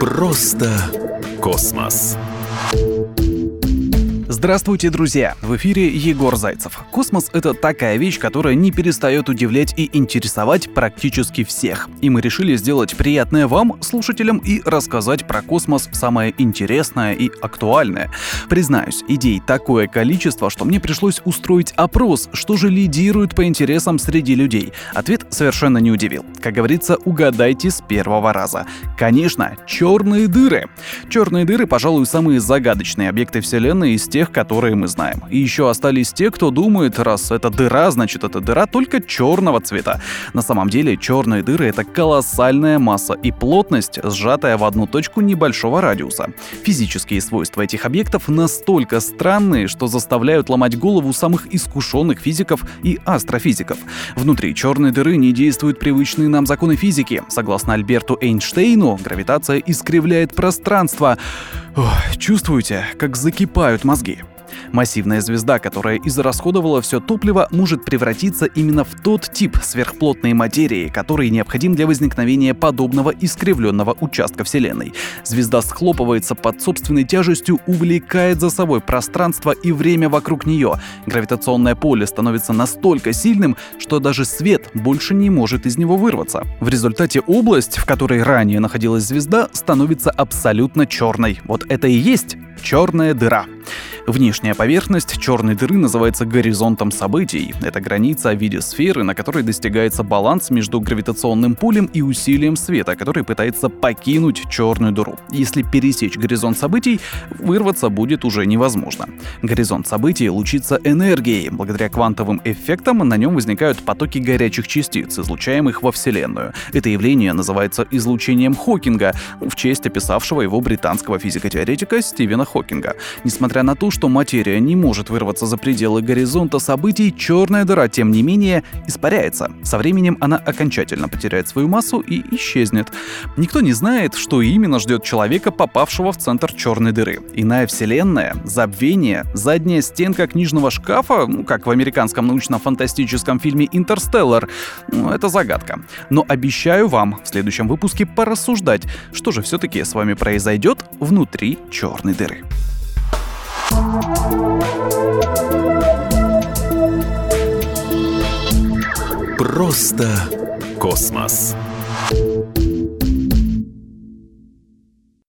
Просто космос. Здравствуйте, друзья! В эфире Егор Зайцев. Космос — это такая вещь, которая не перестает удивлять и интересовать практически всех. И мы решили сделать приятное вам, слушателям, и рассказать про космос самое интересное и актуальное. Признаюсь, идей такое количество, что мне пришлось устроить опрос, что же лидирует по интересам среди людей. Ответ совершенно не удивил. Как говорится, угадайте с первого раза. Конечно, черные дыры. Черные дыры, пожалуй, самые загадочные объекты Вселенной из тех, которые мы знаем. И еще остались те, кто думает, раз это дыра, значит это дыра только черного цвета. На самом деле черные дыры это колоссальная масса и плотность, сжатая в одну точку небольшого радиуса. Физические свойства этих объектов настолько странные, что заставляют ломать голову самых искушенных физиков и астрофизиков. Внутри черной дыры не действуют привычные нам законы физики. Согласно Альберту Эйнштейну, гравитация искривляет пространство. Ох, чувствуете, как закипают мозги? Массивная звезда, которая израсходовала все топливо, может превратиться именно в тот тип сверхплотной материи, который необходим для возникновения подобного искривленного участка Вселенной. Звезда схлопывается под собственной тяжестью, увлекает за собой пространство и время вокруг нее. Гравитационное поле становится настолько сильным, что даже свет больше не может из него вырваться. В результате область, в которой ранее находилась звезда, становится абсолютно черной. Вот это и есть черная дыра. Внешняя поверхность черной дыры называется горизонтом событий. Это граница в виде сферы, на которой достигается баланс между гравитационным полем и усилием света, который пытается покинуть черную дыру. Если пересечь горизонт событий, вырваться будет уже невозможно. Горизонт событий лучится энергией. Благодаря квантовым эффектам на нем возникают потоки горячих частиц, излучаемых во Вселенную. Это явление называется излучением Хокинга, в честь описавшего его британского физико-теоретика Стивена Хокинга. Несмотря на то, что материя не может вырваться за пределы горизонта событий, черная дыра, тем не менее, испаряется. Со временем она окончательно потеряет свою массу и исчезнет. Никто не знает, что именно ждет человека, попавшего в центр черной дыры. Иная вселенная, забвение, задняя стенка книжного шкафа, ну, как в американском научно-фантастическом фильме «Интерстеллар», ну, это загадка. Но обещаю вам в следующем выпуске порассуждать, что же все-таки с вами произойдет внутри черной дыры. Просто космос.